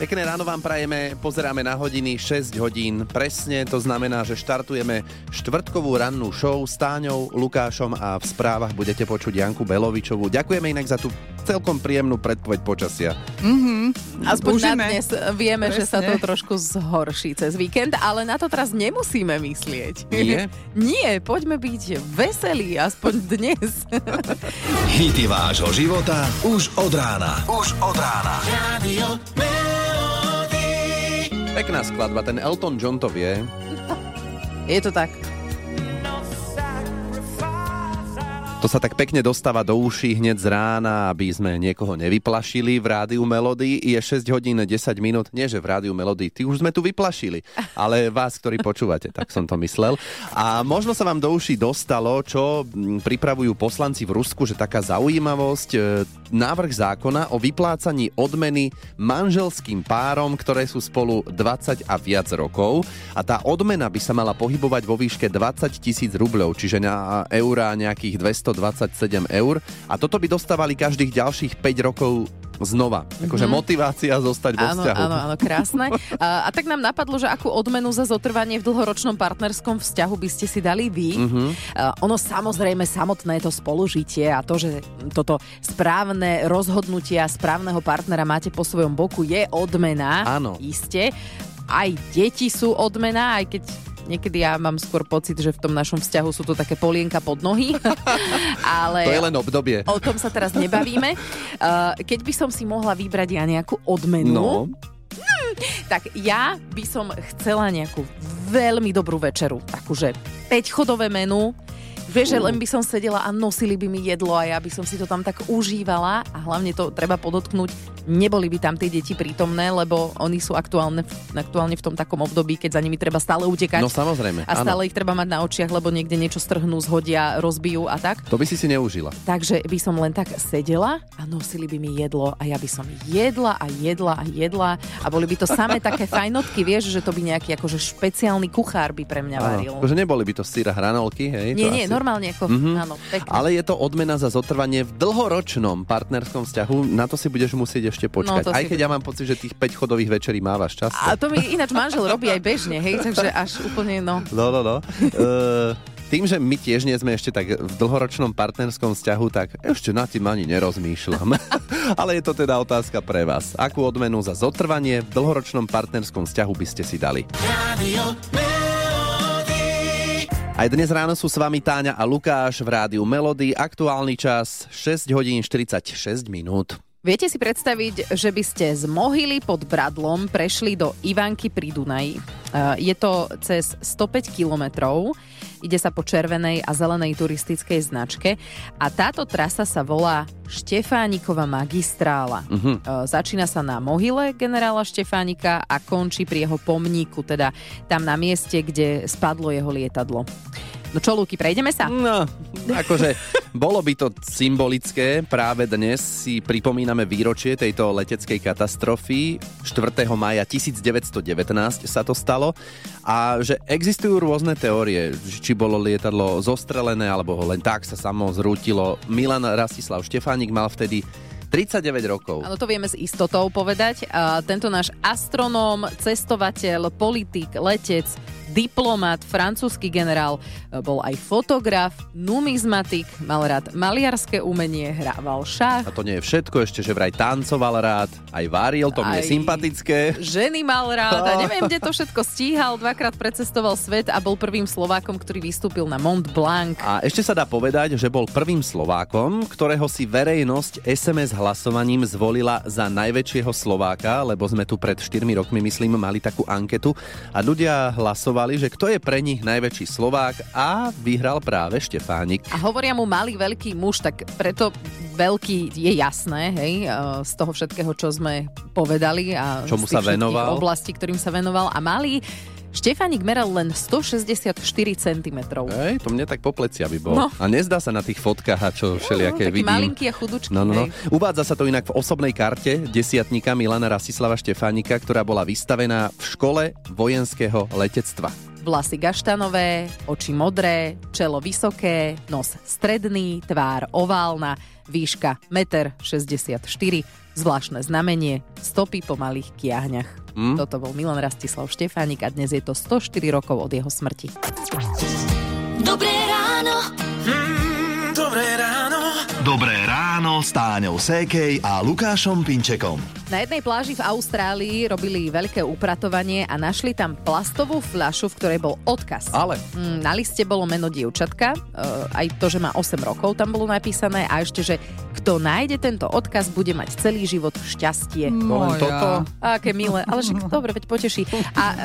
Pekné ráno vám prajeme, pozeráme na hodiny 6 hodín presne, to znamená, že štartujeme štvrtkovú rannú show s Táňou, Lukášom a v správach budete počuť Janku Belovičovú. Ďakujeme inak za tú celkom príjemnú predpoveď počasia. Aspoň Užíme. na dnes vieme, že sa to Presne. trošku zhorší cez víkend, ale na to teraz nemusíme myslieť. Nie? Nie, poďme byť veselí, aspoň dnes. Hity vášho života už od rána. Už od rána. Radio. Pekná skladba, ten Elton John to vie. Je to tak. To sa tak pekne dostáva do uší hneď z rána, aby sme niekoho nevyplašili v rádiu Melody. Je 6 hodín 10 minút. Nie, že v rádiu Melody, ty už sme tu vyplašili, ale vás, ktorí počúvate, tak som to myslel. A možno sa vám do uší dostalo, čo mm, pripravujú poslanci v Rusku, že taká zaujímavosť, e, návrh zákona o vyplácaní odmeny manželským párom, ktoré sú spolu 20 a viac rokov. A tá odmena by sa mala pohybovať vo výške 20 tisíc rubľov, čiže na eurá nejakých 227 eur. A toto by dostávali každých ďalších 5 rokov znova. Akože motivácia zostať vo Áno, vzťahu. áno, áno, krásne. A, a tak nám napadlo, že akú odmenu za zotrvanie v dlhoročnom partnerskom vzťahu by ste si dali vy. Mhm. A ono samozrejme samotné to spolužitie a to, že toto správne rozhodnutia správneho partnera máte po svojom boku je odmena. Áno. Iste. Aj deti sú odmena, aj keď Niekedy ja mám skôr pocit, že v tom našom vzťahu sú to také polienka pod nohy. Ale To je len obdobie. O tom sa teraz nebavíme. Uh, keď by som si mohla vybrať ja nejakú odmenu, No, tak ja by som chcela nejakú veľmi dobrú večeru. Takúže 5-chodové menu. Vieš, že len by som sedela a nosili by mi jedlo a ja by som si to tam tak užívala a hlavne to treba podotknúť, neboli by tam tie deti prítomné, lebo oni sú aktuálne, aktuálne v tom takom období, keď za nimi treba stále utekať. no samozrejme. a áno. stále ich treba mať na očiach, lebo niekde niečo strhnú, zhodia, rozbijú a tak. To by si si neužila. Takže by som len tak sedela a nosili by mi jedlo a ja by som jedla a jedla a jedla a boli by to samé také fajnotky, vieš, že to by nejaký akože špeciálny kuchár by pre mňa varil. Áno. Akože neboli by to syra hranolky, hej? Nie, to nie, asi- normálne ako, Mhm. áno, pekne. Ale je to odmena za zotrvanie v dlhoročnom partnerskom vzťahu. Na to si budeš musieť ešte počkať. No, Aj keď ja mám pocit, že tých 5 chodových večerí mávaš často. A to mi ináč manžel robí aj bežne, hej, takže až úplne, no. No, no, no. Uh, tým, že my tiež nie sme ešte tak v dlhoročnom partnerskom vzťahu, tak ešte nad tým ani nerozmýšľam. Ale je to teda otázka pre vás. Akú odmenu za zotrvanie v dlhoročnom partnerskom vzťahu by ste si dali? Radio. Aj dnes ráno sú s vami Táňa a Lukáš v rádiu Melody. Aktuálny čas 6 hodín 46 minút. Viete si predstaviť, že by ste z Mohyly pod Bradlom prešli do Ivanky pri Dunaji. Uh, Je to cez 105 kilometrov, ide sa po červenej a zelenej turistickej značke a táto trasa sa volá Štefánikova magistrála. Uh-huh. Začína sa na mohyle generála Štefánika a končí pri jeho pomníku, teda tam na mieste, kde spadlo jeho lietadlo. No čo, Lúky, prejdeme sa? No, akože bolo by to symbolické. Práve dnes si pripomíname výročie tejto leteckej katastrofy. 4. maja 1919 sa to stalo. A že existujú rôzne teórie, či bolo lietadlo zostrelené, alebo ho len tak sa samo zrútilo. Milan Rastislav Štefánik mal vtedy 39 rokov. Áno, to vieme s istotou povedať. A tento náš astronóm, cestovateľ, politik, letec, diplomat, francúzsky generál, bol aj fotograf, numizmatik, mal rád maliarské umenie, hrával šach, A to nie je všetko, ešte že vraj tancoval rád, aj varil, to mne je sympatické. ženy mal rád a neviem, kde to všetko stíhal. Dvakrát precestoval svet a bol prvým Slovákom, ktorý vystúpil na Mont Blanc. A ešte sa dá povedať, že bol prvým Slovákom, ktorého si verejnosť SMS hlasovaním zvolila za najväčšieho Slováka, lebo sme tu pred 4 rokmi, myslím, mali takú anketu a ľudia hlasovali, že kto je pre nich najväčší Slovák a vyhral práve Štefánik. A hovoria mu malý, veľký muž, tak preto veľký je jasné, hej, e, z toho všetkého, čo sme povedali a Čomu z tých sa venoval. oblastí, ktorým sa venoval. A malý, Štefánik meral len 164 cm. Hej, to mne tak po plecia by bol. No. A nezdá sa na tých fotkách, a čo všelijaké taký vidím. malinký a chudučký. No, no, no. Uvádza sa to inak v osobnej karte desiatníka Milana Rasislava Štefánika, ktorá bola vystavená v škole vojenského letectva. Vlasy gaštanové, oči modré, čelo vysoké, nos stredný, tvár oválna, výška 1,64 m, zvláštne znamenie, stopy po malých kiahňach. Hm? Toto bol Milan Rastislav Štefánik a dnes je to 104 rokov od jeho smrti. Dobré ráno. Mm, dobré ráno. Dobré ráno s Táňou Sékej a Lukášom Pinčekom. Na jednej pláži v Austrálii robili veľké upratovanie a našli tam plastovú fľašu, v ktorej bol odkaz. Ale Mm, Na liste bolo meno dievčatka, e, aj to, že má 8 rokov, tam bolo napísané a ešte, že kto nájde tento odkaz, bude mať celý život šťastie. len toto. Aké milé, ale že dobre, veď poteší. A e,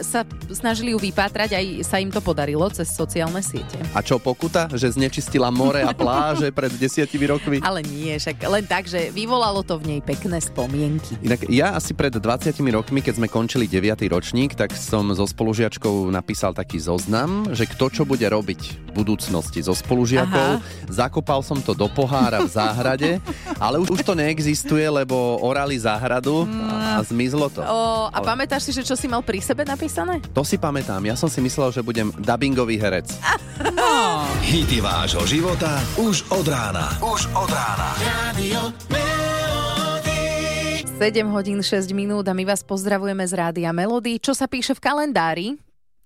sa snažili ju vypátrať, aj sa im to podarilo cez sociálne siete. A čo pokuta? Že znečistila more a pláže pred desiatimi rokmi? Ale nie, však len tak, že vyvolalo to v nej pekné spomienky. Inak ja asi pred 20 rokmi, keď sme končili 9. ročník, tak som so spolužiačkou napísal taký zoznam, že kto čo bude robiť v budúcnosti so spolužiakou. Zakopal som to do pohára v záhrade, ale už, už to neexistuje, lebo orali záhradu a, a zmizlo to. O, a Ale- pamätáš si, že čo si mal pri sebe napísané? To si pamätám. Ja som si myslel, že budem dubbingový herec. Hity vášho života už od rána. Už od rána. Radio Melody. 7 hodín 6 minút a my vás pozdravujeme z Rádia Melody. Čo sa píše v kalendári?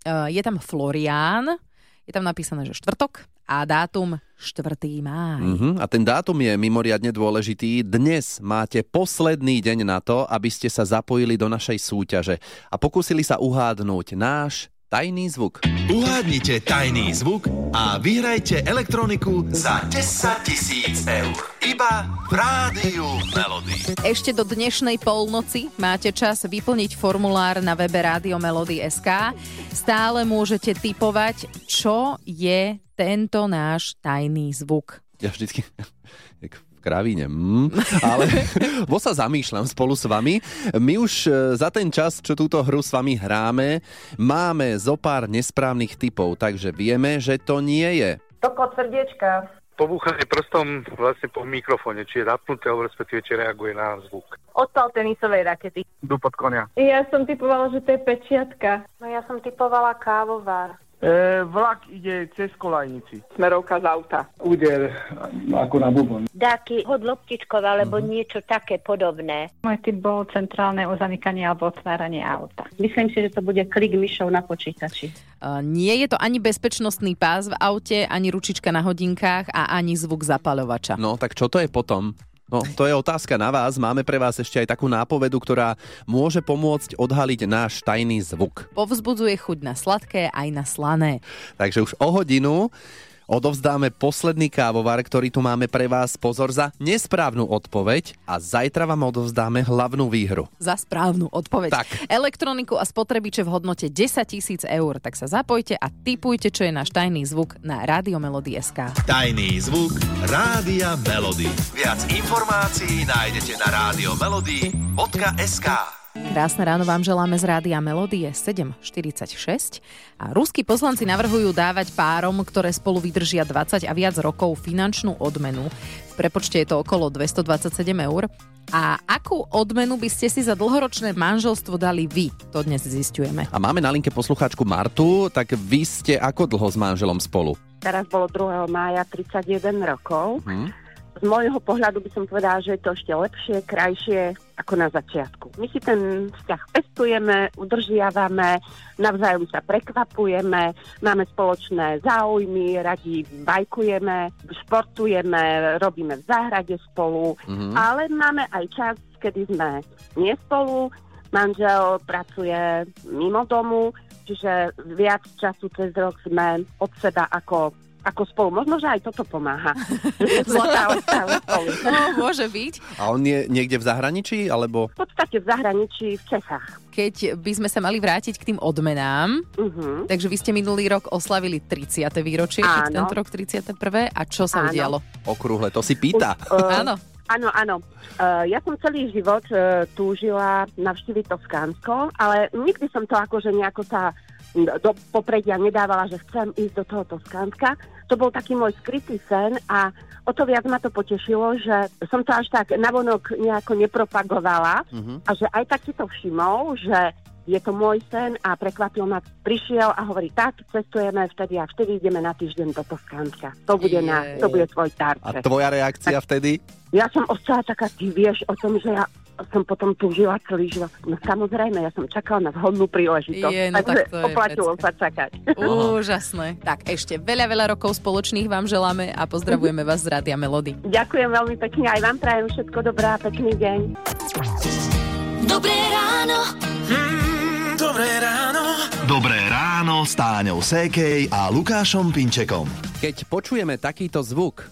Uh, je tam Florián, je tam napísané, že štvrtok a dátum 4. máj. Mhm. A ten dátum je mimoriadne dôležitý. Dnes máte posledný deň na to, aby ste sa zapojili do našej súťaže a pokúsili sa uhádnuť náš tajný zvuk. Uhádnite tajný zvuk a vyhrajte elektroniku za 10 tisíc eur. Iba v Rádiu Melody. Ešte do dnešnej polnoci máte čas vyplniť formulár na webe Rádio Melody SK. Stále môžete typovať, čo je tento náš tajný zvuk. Ja vždycky... jak kravíne. Mm. Ale bo sa zamýšľam spolu s vami. My už e, za ten čas, čo túto hru s vami hráme, máme zo pár nesprávnych typov, takže vieme, že to nie je. Toko srdiečka. pobúchanie prstom vlastne po mikrofóne, či je zapnuté, alebo respektíve či reaguje na zvuk. Odpal tenisovej rakety. Dupot konia. Ja som typovala, že to je pečiatka. No ja som typovala kávovar. E, vlak ide cez kolajnici. Smerovka z auta. Úder ako na bubon. Dáky hod loptičkov alebo niečo také podobné. Môj typ bol centrálne uzamykanie alebo otváranie auta. Myslím si, že to bude klik myšov na počítači. Uh, nie je to ani bezpečnostný pás v aute, ani ručička na hodinkách a ani zvuk zapaľovača. No tak čo to je potom? No, to je otázka na vás. Máme pre vás ešte aj takú nápovedu, ktorá môže pomôcť odhaliť náš tajný zvuk. Povzbudzuje chuť na sladké aj na slané. Takže už o hodinu odovzdáme posledný kávovar, ktorý tu máme pre vás. Pozor za nesprávnu odpoveď a zajtra vám odovzdáme hlavnú výhru. Za správnu odpoveď. Tak. Elektroniku a spotrebiče v hodnote 10 tisíc eur. Tak sa zapojte a typujte, čo je náš tajný zvuk na SK. Tajný zvuk Rádia Melody. Viac informácií nájdete na radiomelody.sk Krásne ráno vám želáme z Rádia Melodie 7.46 a ruskí poslanci navrhujú dávať párom, ktoré spolu vydržia 20 a viac rokov finančnú odmenu. V prepočte je to okolo 227 eur. A akú odmenu by ste si za dlhoročné manželstvo dali vy? To dnes zistujeme. A máme na linke poslucháčku Martu, tak vy ste ako dlho s manželom spolu? Teraz bolo 2. mája 31 rokov. Hm? Z môjho pohľadu by som povedala, že je to ešte lepšie, krajšie ako na začiatku. My si ten vzťah pestujeme, udržiavame, navzájom sa prekvapujeme, máme spoločné záujmy, radi bajkujeme, športujeme, robíme v záhrade spolu, Mhm. ale máme aj čas, kedy sme nie spolu, manžel pracuje mimo domu, čiže viac času cez rok sme od seba ako ako spolu. Možno, že aj toto pomáha. Stále, stále spolu. No, môže byť. A on je niekde v zahraničí, alebo... V podstate v zahraničí, v Čechách. Keď by sme sa mali vrátiť k tým odmenám, Uh-huh. takže vy ste minulý rok oslavili 30. výročie, či Áno. tento rok 31. A čo sa Áno. udialo? Okrúhle, to si pýta. Uh, Áno. Áno, áno. Uh, ja som celý život uh, túžila navštíviť to Skánsko, ale nikdy som to akože nejako sa do popredia nedávala, že chcem ísť do toho Toskánska. To bol taký môj skrytý sen a o to viac ma to potešilo, že som to až tak navonok nejako nepropagovala Mhm. a že aj tak si to všimol, že je to môj sen a prekvapil ma, prišiel a hovorí, tak, cestujeme vtedy a vtedy ideme na týždeň do Toskánska. To bude, na, to bude tvoj A darček. tvoja reakcia vtedy? Ja som ostala taká, ty vieš o tom, že ja som potom túžila celý život. No samozrejme, ja som čakala na vhodnú príležitosť. Je, no takže tak to oplatilo sa čakať. Úžasné. Tak ešte veľa, veľa rokov spoločných vám želáme a pozdravujeme vás z Rádia Melody. Ďakujem veľmi pekne, aj vám prajem všetko dobré a pekný deň. Dobré ráno. Mm, dobré ráno. Dobré ráno s Táňou Sékej a Lukášom Pinčekom. Keď počujeme takýto zvuk,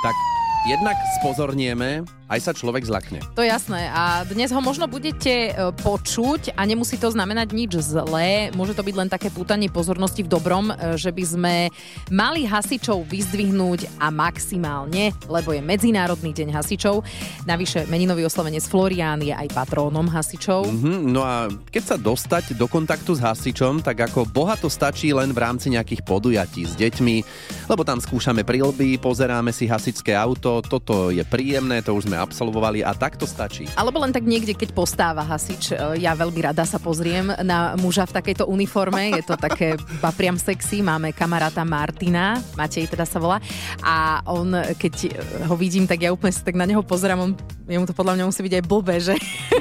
tak Jednak spozorniemy, aj sa človek zlakne. To je jasné. A dnes ho možno budete e, počuť a nemusí to znamenať nič zlé. Môže to byť len také pútanie pozornosti v dobrom, e, že by sme mali hasičov vyzdvihnúť a maximálne, lebo je Medzinárodný deň hasičov. Navyše meninový oslovenec Florián je aj patrónom hasičov. Mhm, no a keď sa dostať do kontaktu s hasičom, tak ako bohato stačí len v rámci nejakých podujatí s deťmi, lebo tam skúšame prilby, pozeráme si hasičské auto, toto je príjemné, to už sme absolvovali a tak to stačí. Alebo len tak niekde, keď postáva hasič. E, Ja veľmi rada sa pozriem na muža v takejto uniforme. Je to také bapriam sexy. Máme kamaráta Martina, Matej teda sa volá. A on, keď ho vidím, tak ja úplne sa tak na neho pozerám. On, jemu to podľa mňa musí byť aj blbé, že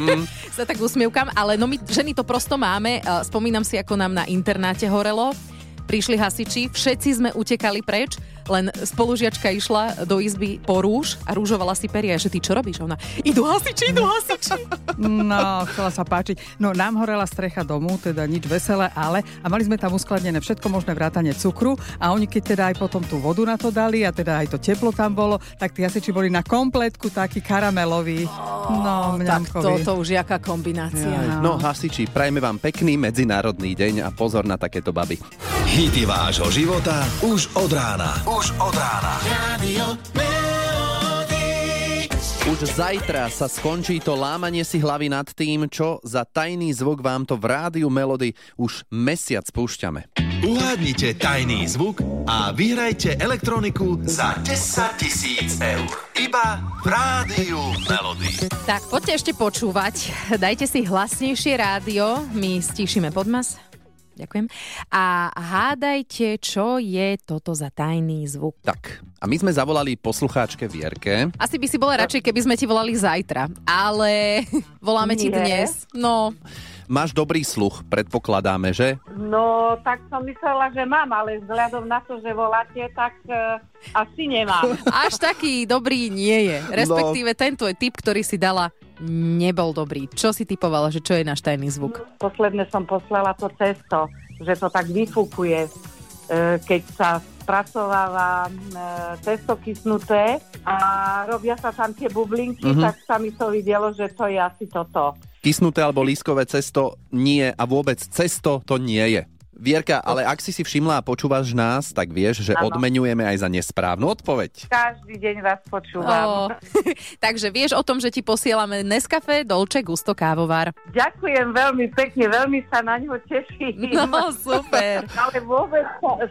sa tak usmievkam. Ale no my ženy to prosto máme. E, Spomínam si, ako nám na internáte horelo. Prišli hasiči, všetci sme utekali preč, len spolužiačka išla do izby po rúž a rúžovala si peria, že ty čo robíš? Ona, idú hasiči, idú hasiči. No, chcela sa páčiť. No, nám horela strecha domu, teda nič veselé, ale a mali sme tam uskladnené všetko možné vrátanie cukru a oni keď teda aj potom tú vodu na to dali a teda aj to teplo tam bolo, tak tí hasiči boli na kompletku taký karamelový. No, tak mňamkový. toto už jaká kombinácia. No hasiči, prajme vám pekný medzinárodný deň a pozor na takéto baby. Hity vášho života už od rána. Už od rána. Radio. Už zajtra sa skončí to lámanie si hlavy nad tým, čo za tajný zvuk vám to v rádiu Melody už mesiac púšťame. Uhádnite tajný zvuk a vyhrajte elektroniku za 10 tisíc eur. Iba v rádiu Melody. Tak poďte ešte počúvať. Dajte si hlasnejšie rádio, my stíšime podmas. Ďakujem. A hádajte, čo je toto za tajný zvuk. Tak, a my sme zavolali poslucháčke Vierke. Asi by si bola radšej, keby sme ti volali zajtra, ale voláme ti Nie. dnes. No, Máš dobrý sluch, predpokladáme, že? No, tak som myslela, že mám, ale vzhľadom na to, že voláte, tak uh, asi nemám. až taký dobrý nie je. Respektíve ten tvoj typ, ktorý si dala, nebol dobrý. Čo si typovala, že čo je náš tajný zvuk? Posledne som poslala to cesto, že to tak vyfúkuje, e, keď sa spracováva e, cesto kysnuté a robia sa tam tie bublinky, Mhm. tak sa mi to videlo, že to je asi toto. Kysnuté alebo lískové cesto nie a vôbec cesto to nie je. Vierka, ale ak si si všimla a počúvaš nás, tak vieš, že Áno. odmenujeme aj za nesprávnu odpoveď. Každý deň vás počúvam. Ó, takže vieš o tom, že ti posielame Nescafe Dolce Gusto kávovar. Ďakujem veľmi pekne, veľmi sa na ňo teším. No, super. Ale vôbec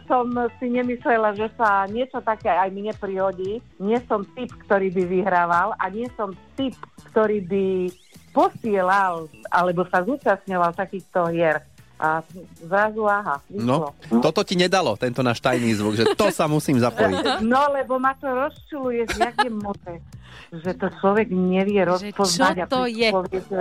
som si nemyslela, že sa niečo také aj mne prihodí. Nie som typ, ktorý by vyhrával a nie som typ, ktorý by posielal alebo sa zúčastňoval takýchto hier. A zrazu, aha, No, toto ti nedalo, tento náš tajný zvuk, že to sa musím zapojiť. No, lebo ma to rozčuluje, že jak je možné, že to človek nevie rozpoznať. čo to je? Poviete,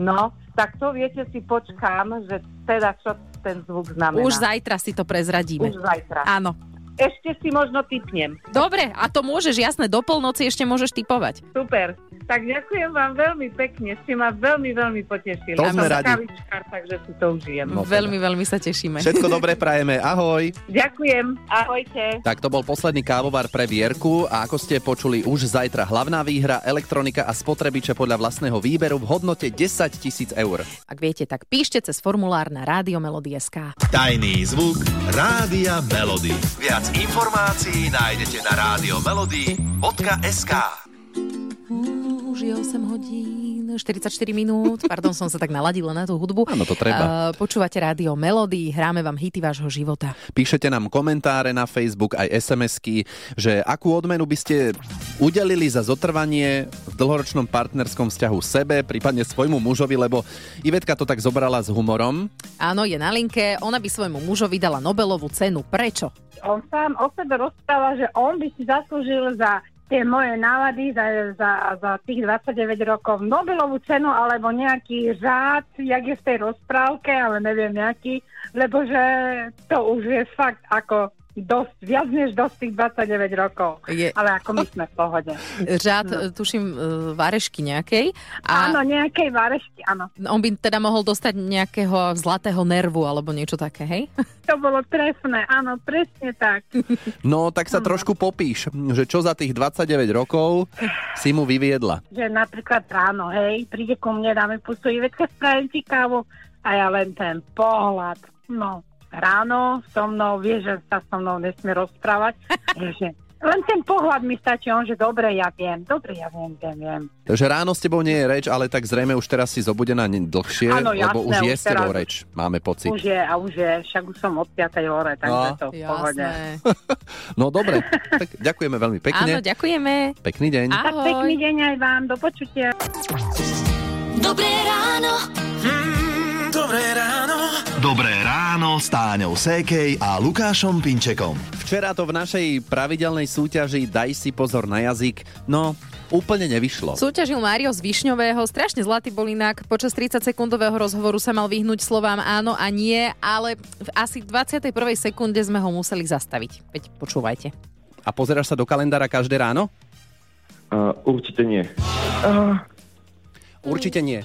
no, tak to viete si počkám, že teda čo ten zvuk znamená. Už zajtra si to prezradíme. Už zajtra. Áno. Ešte si možno typnem. Dobre, a to môžeš, jasné, do polnoci ešte môžeš typovať. Super. Tak ďakujem vám veľmi pekne. Ste ma veľmi, veľmi potešili. To sme radi. kavičkár, takže si to užijem. No, veľmi, veľmi sa tešíme. Všetko dobré prajeme, ahoj. Ďakujem. Ahojte. Tak to bol posledný kávovar pre Vierku a ako ste počuli, už zajtra hlavná výhra, elektronika a spotrebiče podľa vlastného výberu v hodnote 10 tisíc eur. Ak viete, tak píšte cez formulár na Rádio Melody.sk. Tajný zvuk Rádia Melody. Viac informácií nájdete na rádio Melody.sk Už je 8 hodín, 44 minút. Pardon, som sa tak naladila na tú hudbu. Áno, to treba. Uh, počúvate rádio Melody, hráme vám hity vášho života. Píšete nám komentáre na Facebook aj SMS-ky, že akú odmenu by ste udelili za zotrvanie v dlhoročnom partnerskom vzťahu sebe, prípadne svojmu mužovi, lebo Ivetka to tak zobrala s humorom. Áno, je na linke. Ona by svojmu mužovi dala Nobelovú cenu. Prečo? On sám o sebe rozpráva, že on by si zaslúžil za tie moje nálady za, za, za tých 29 rokov. Nobelovú cenu alebo nejaký řád, jak je v tej rozprávke, ale neviem nejaký, lebo že to už je fakt ako dosť, viac než dosť tých 29 rokov. Je. Ale ako my sme v pohode. Řád, No. tuším, uh, varešky nejakej. A Áno, nejakej varešky, áno. on by teda mohol dostať nejakého zlatého nervu alebo niečo také, hej? To bolo trefné, áno, presne tak. No, tak sa trošku popíš, že čo za tých 29 rokov si mu vyviedla. Že napríklad ráno, hej, príde ku mne, dáme pusu, Ivetka, spravím ti kávu a ja len ten pohľad, no, ráno so mnou, vie, že sa so mnou nesmie rozprávať, že len ten pohľad mi stačí, on, že dobre, ja viem, dobre, ja viem, viem, viem. Takže ráno s tebou nie je reč, ale tak zrejme už teraz si zobudená dlhšie, Áno, lebo jasné, už je už s tebou reč, máme pocit. Už je, a už je, však už som od 5. hore, takže No. to v pohode. No dobre, tak ďakujeme veľmi pekne. Áno, ďakujeme. Pekný deň. Tak pekný deň aj vám, do počutia. Dobré ráno. Dobré ráno. Dobré ráno s Táňou Sékej a Lukášom Pinčekom. Včera to v našej pravidelnej súťaži Daj si pozor na jazyk, no úplne nevyšlo. Súťažil Mário z Višňového, strašne zlatý bol inak. Počas 30-sekundového rozhovoru sa mal vyhnúť slovám áno a nie, ale v asi 21. sekunde sme ho museli zastaviť. Veď počúvajte. A pozeráš sa do kalendára každé ráno? Uh, určite nie. Určite nie.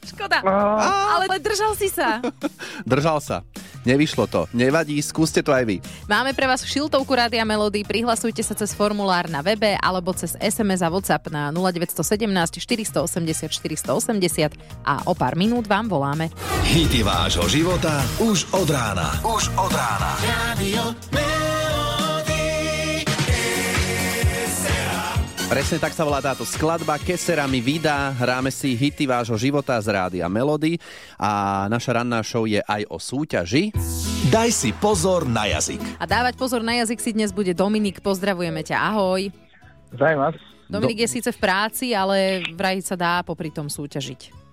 Škoda. Ale držal si sa. Držal sa. Nevyšlo to. Nevadí, skúste to aj vy. Máme pre vás šiltovku Rádia Melody. Prihlasujte sa cez formulár na webe alebo cez SMS a WhatsApp na 0917 480 480 a o pár minút vám voláme. Hity vášho života už od rána. Už od rána. Radio Presne tak sa volá táto skladba. Kesera mi vydá. Hráme si hity vášho života z rádia Melody. A naša ranná show je aj o súťaži. Daj si pozor na jazyk. A dávať pozor na jazyk si dnes bude Dominik. Pozdravujeme ťa. Ahoj. Zdravím vás. Dominik je síce v práci, ale vraj sa dá popri tom súťažiť.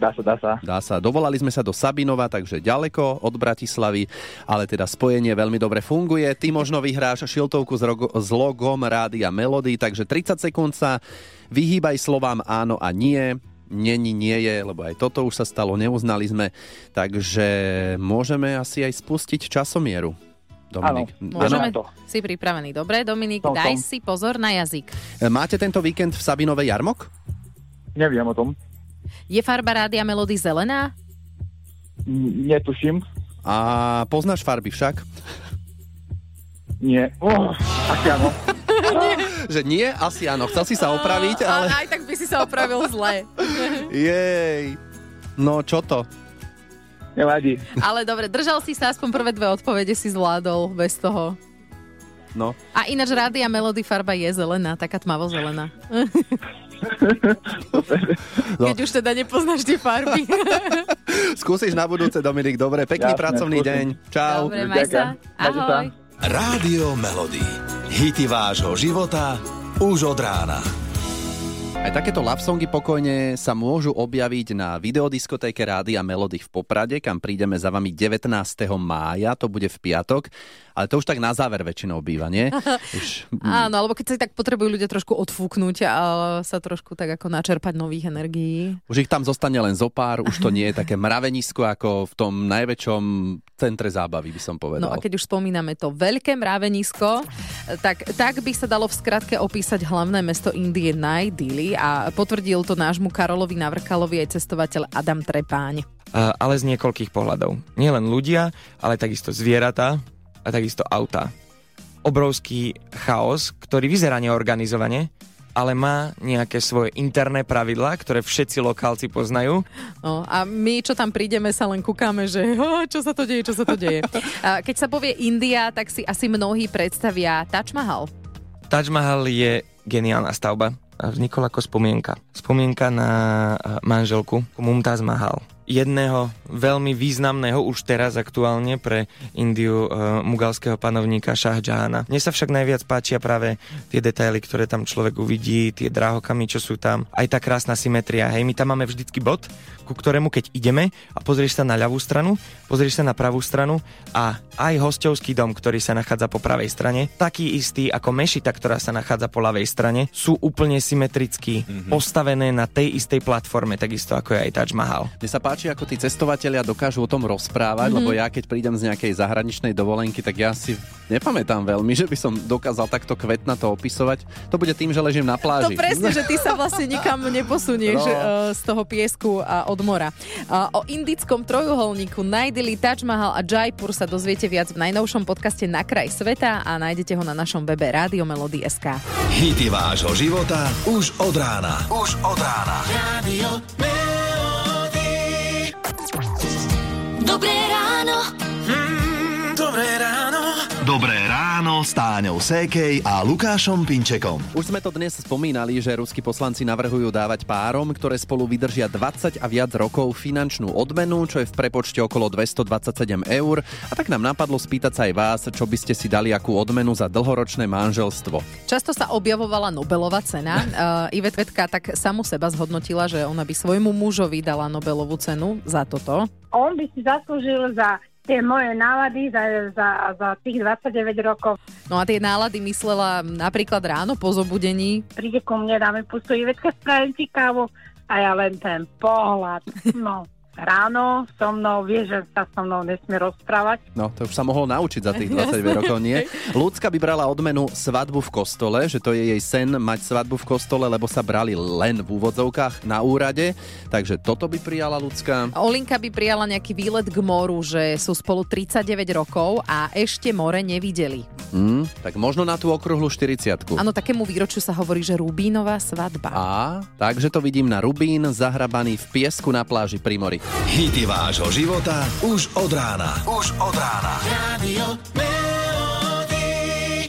Dá sa, dá sa. Dá sa. Dovolali sme sa do Sabinova, takže ďaleko od Bratislavy, ale teda spojenie veľmi dobre funguje. Ty možno vyhráš šiltovku s, rogo- s logom Rádia Melody, takže 30 sekúnd sa vyhýbaj slovám áno a nie. Není, nie je, lebo aj toto už sa stalo, neuznali sme. Takže môžeme asi aj spustiť časomieru. Dominik. Môžeme? Si pripravený. Dobre, Dominik, Som, daj som. si pozor na jazyk. Máte tento víkend v Sabinove jarmok? Neviem o tom. Je farba Rádia Melody zelená? N- Netuším. A poznáš farby však? Nie. Oh, asi áno. Že nie? Asi áno. Chcel si sa opraviť, ale... Aj tak by si sa opravil zle. Jej. No, čo to? Nevadí. Ale dobre, držal si sa, aspoň prvé dve odpovede si zvládol bez toho. No. A ináč Rádia Melody farba je zelená, taká tmavo zelená. No. Keď už teda nepoznáš tie farby. Skúsiš na budúce, Dominik. Dobre, pekný Jasné, pracovný skúsim. deň. Čau. Dobre, maj sa. Ahoj. Rádio Melody. Hity vášho života už od rána. Aj takéto love songy pokojne sa môžu objaviť na videodiskotéke Rádia Melody v Poprade, kam prídeme za vami 19. mája, to bude v piatok. Ale to už tak na záver väčšinou býva, nie? Už, Áno, alebo keď sa tak potrebujú ľudia trošku odfúknuť a sa trošku tak ako načerpať nových energií. už ich tam zostane len zo pár, už to nie je také mravenisko ako v tom najväčšom centre zábavy, by som povedal. No a keď už spomíname to veľké mravenisko, tak, tak by sa dalo v skratke opísať hlavné mesto Indie Najdili a potvrdil to nášmu Karolovi Navrkalovi aj cestovateľ Adam Trepáň. Ale z niekoľkých pohľadov. Nie len ľudia, ale takisto zvieratá a takisto auta. Obrovský chaos, ktorý vyzerá neorganizovane, ale má nejaké svoje interné pravidlá, ktoré všetci lokálci poznajú. No, a my, čo tam prídeme, sa len kúkame, že "Á, čo sa to deje, čo sa to deje. Keď sa povie India, tak si asi mnohí predstavia Taj Mahal. Taj Mahal je geniálna stavba. Vznikol ako spomienka. Spomienka na eh, manželku Mumtaz Mahal jedného veľmi významného už teraz aktuálne pre Indiu uh, mugalského panovníka Shah Jahana. Mne sa však najviac páčia práve tie detaily, ktoré tam človek uvidí, tie drahokamy, čo sú tam, aj tá krásna symetria. Hej, my tam máme vždycky bod, ku ktorému keď ideme a pozrieš sa na ľavú stranu, pozrieš sa na pravú stranu a aj hostovský dom, ktorý sa nachádza po pravej strane, taký istý ako mešita, ktorá sa nachádza po ľavej strane, sú úplne symetricky mm-hmm. postavené na tej istej platforme, takisto ako je aj Taj Mahal. Mne sa páči páči, ako tí cestovatelia dokážu o tom rozprávať, mm-hmm. lebo ja keď prídem z nejakej zahraničnej dovolenky, tak ja si nepamätám veľmi, že by som dokázal takto kvetna to opisovať. To bude tým, že ležím na pláži. To presne, že ty sa vlastne nikam neposunieš no. uh, z toho piesku a od mora. O indickom trojuholníku Najdili, Taj Mahal a Jaipur sa dozviete viac v najnovšom podcaste Na kraj sveta a nájdete ho na našom webe Rádio Melody.sk. Hity vášho života už od rána. Už od rána. Radio Táňou Sékej a Lukášom Pinčekom. Už sme to dnes spomínali, že ruskí poslanci navrhujú dávať párom, ktoré spolu vydržia 20 a viac rokov finančnú odmenu, čo je v prepočte okolo 227 eur. A tak nám napadlo spýtať sa aj vás, čo by ste si dali akú odmenu za dlhoročné manželstvo. Často sa objavovala Nobelová cena. Uh, Ivet Vetka tak samu seba zhodnotila, že ona by svojmu mužovi dala Nobelovú cenu za toto on by si zaslúžil za tie moje nálady za, za, za tých 29 rokov. No a tie nálady myslela napríklad ráno po zobudení? Príde ku mne, dáme pustu, Ivetka, spravím ti kávu a ja len ten pohľad. No, ráno so mnou, vie, že sa so mnou nesmie rozprávať. No, to už sa mohol naučiť za tých 22 rokov, nie? Ľudská by brala odmenu svadbu v kostole, že to je jej sen mať svadbu v kostole, lebo sa brali len v úvodzovkách na úrade. Takže toto by prijala ľudská. Olinka by prijala nejaký výlet k moru, že sú spolu 39 rokov a ešte more nevideli. Mm, tak možno na tú okrúhlu 40 Áno, takému výročiu sa hovorí, že Rubínová svadba. A, takže to vidím na Rubín, zahrabaný v piesku na pláži pri mori. Hity vášho života už od rána. Už od rána. Radio